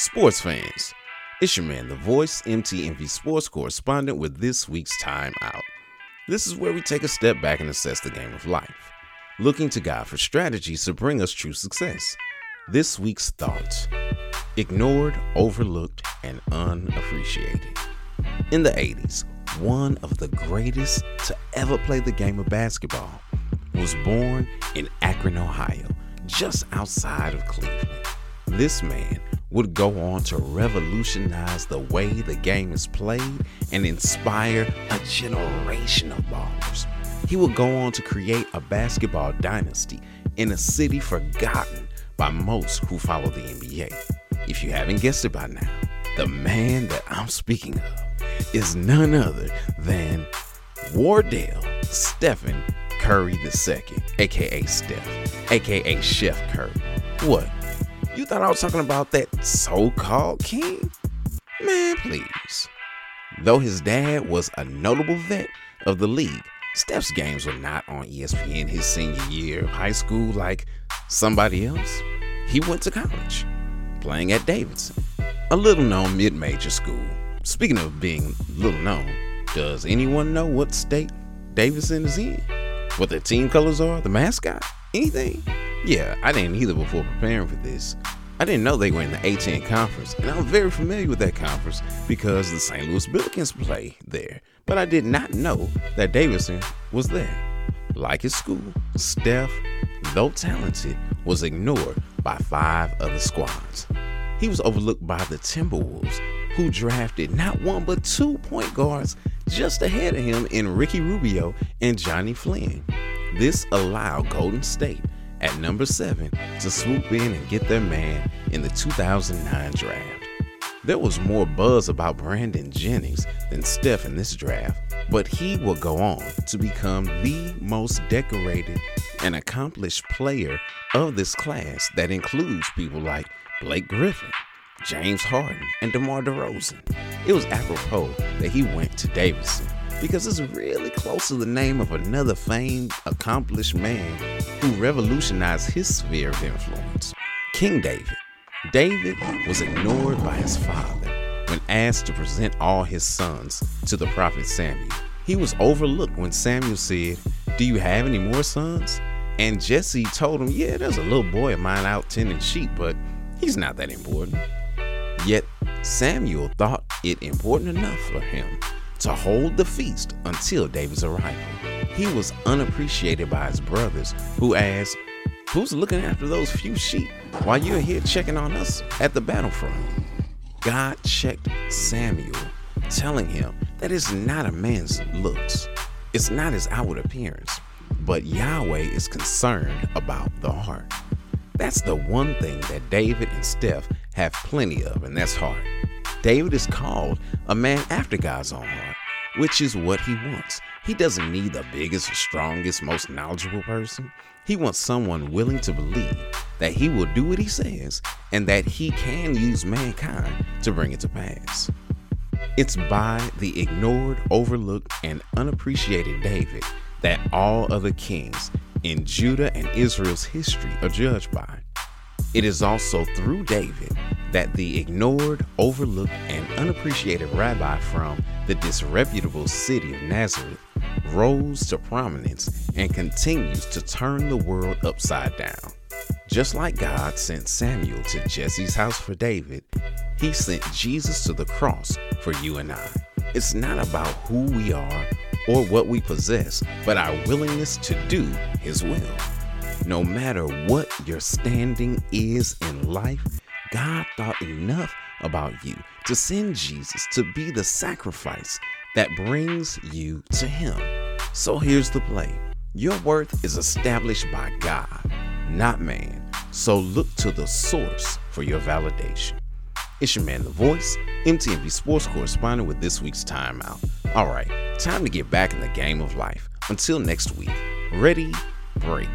Sports fans, it's your man, the voice, MTMV sports correspondent with this week's Time Out. This is where we take a step back and assess the game of life, looking to God for strategies to bring us true success. This week's thoughts ignored, overlooked, and unappreciated. In the 80s, one of the greatest to ever play the game of basketball was born in Akron, Ohio, just outside of Cleveland. This man would go on to revolutionize the way the game is played and inspire a generation of ballers. He would go on to create a basketball dynasty in a city forgotten by most who follow the NBA. If you haven't guessed it by now, the man that I'm speaking of is none other than Wardell Stephen Curry II, aka Steph, aka Chef Curry. What? You thought I was talking about that so called king? Man, please. Though his dad was a notable vet of the league, Steph's games were not on ESPN his senior year of high school like somebody else. He went to college, playing at Davidson, a little known mid major school. Speaking of being little known, does anyone know what state Davidson is in? What their team colors are? The mascot? Anything? Yeah, I didn't either before preparing for this. I didn't know they were in the A10 conference, and I'm very familiar with that conference because the St. Louis Billikens play there. But I did not know that Davidson was there. Like his school, Steph, though talented, was ignored by five other squads. He was overlooked by the Timberwolves, who drafted not one but two point guards just ahead of him in Ricky Rubio and Jonny Flynn. This allowed Golden State at number seven to swoop in and get their man in the 2009 draft. There was more buzz about Brandon Jennings than Steph in this draft, but he will go on to become the most decorated and accomplished player of this class that includes people like Blake Griffin, James Harden, and DeMar DeRozan. It was apropos that he went to Davidson because it's really close to the name of another famed, accomplished man who revolutionized his sphere of influence King David. David was ignored by his father when asked to present all his sons to the prophet Samuel. He was overlooked when Samuel said, Do you have any more sons? And Jesse told him, Yeah, there's a little boy of mine out tending sheep, but he's not that important. Yet Samuel thought it important enough for him to hold the feast until David's arrival. He was unappreciated by his brothers, who asked, Who's looking after those few sheep while you're here checking on us at the battlefront? God checked Samuel, telling him that it's not a man's looks, it's not his outward appearance, but Yahweh is concerned about the heart. That's the one thing that David and Steph have plenty of, and that's heart. David is called a man after God's own heart, which is what he wants. He doesn't need the biggest, strongest, most knowledgeable person. He wants someone willing to believe that he will do what he says and that he can use mankind to bring it to pass. It's by the ignored, overlooked, and unappreciated David that all other kings in Judah and Israel's history are judged by. It is also through David that the ignored, overlooked, and unappreciated rabbi from the disreputable city of Nazareth rose to prominence and continues to turn the world upside down. Just like God sent Samuel to Jesse's house for David, he sent Jesus to the cross for you and I. It's not about who we are or what we possess, but our willingness to do his will. No matter what your standing is in life, God thought enough about you to send Jesus to be the sacrifice that brings you to Him. So here's the play your worth is established by God, not man. So look to the source for your validation. It's your man, The Voice, MTMV Sports correspondent with this week's timeout. All right, time to get back in the game of life. Until next week, ready, break.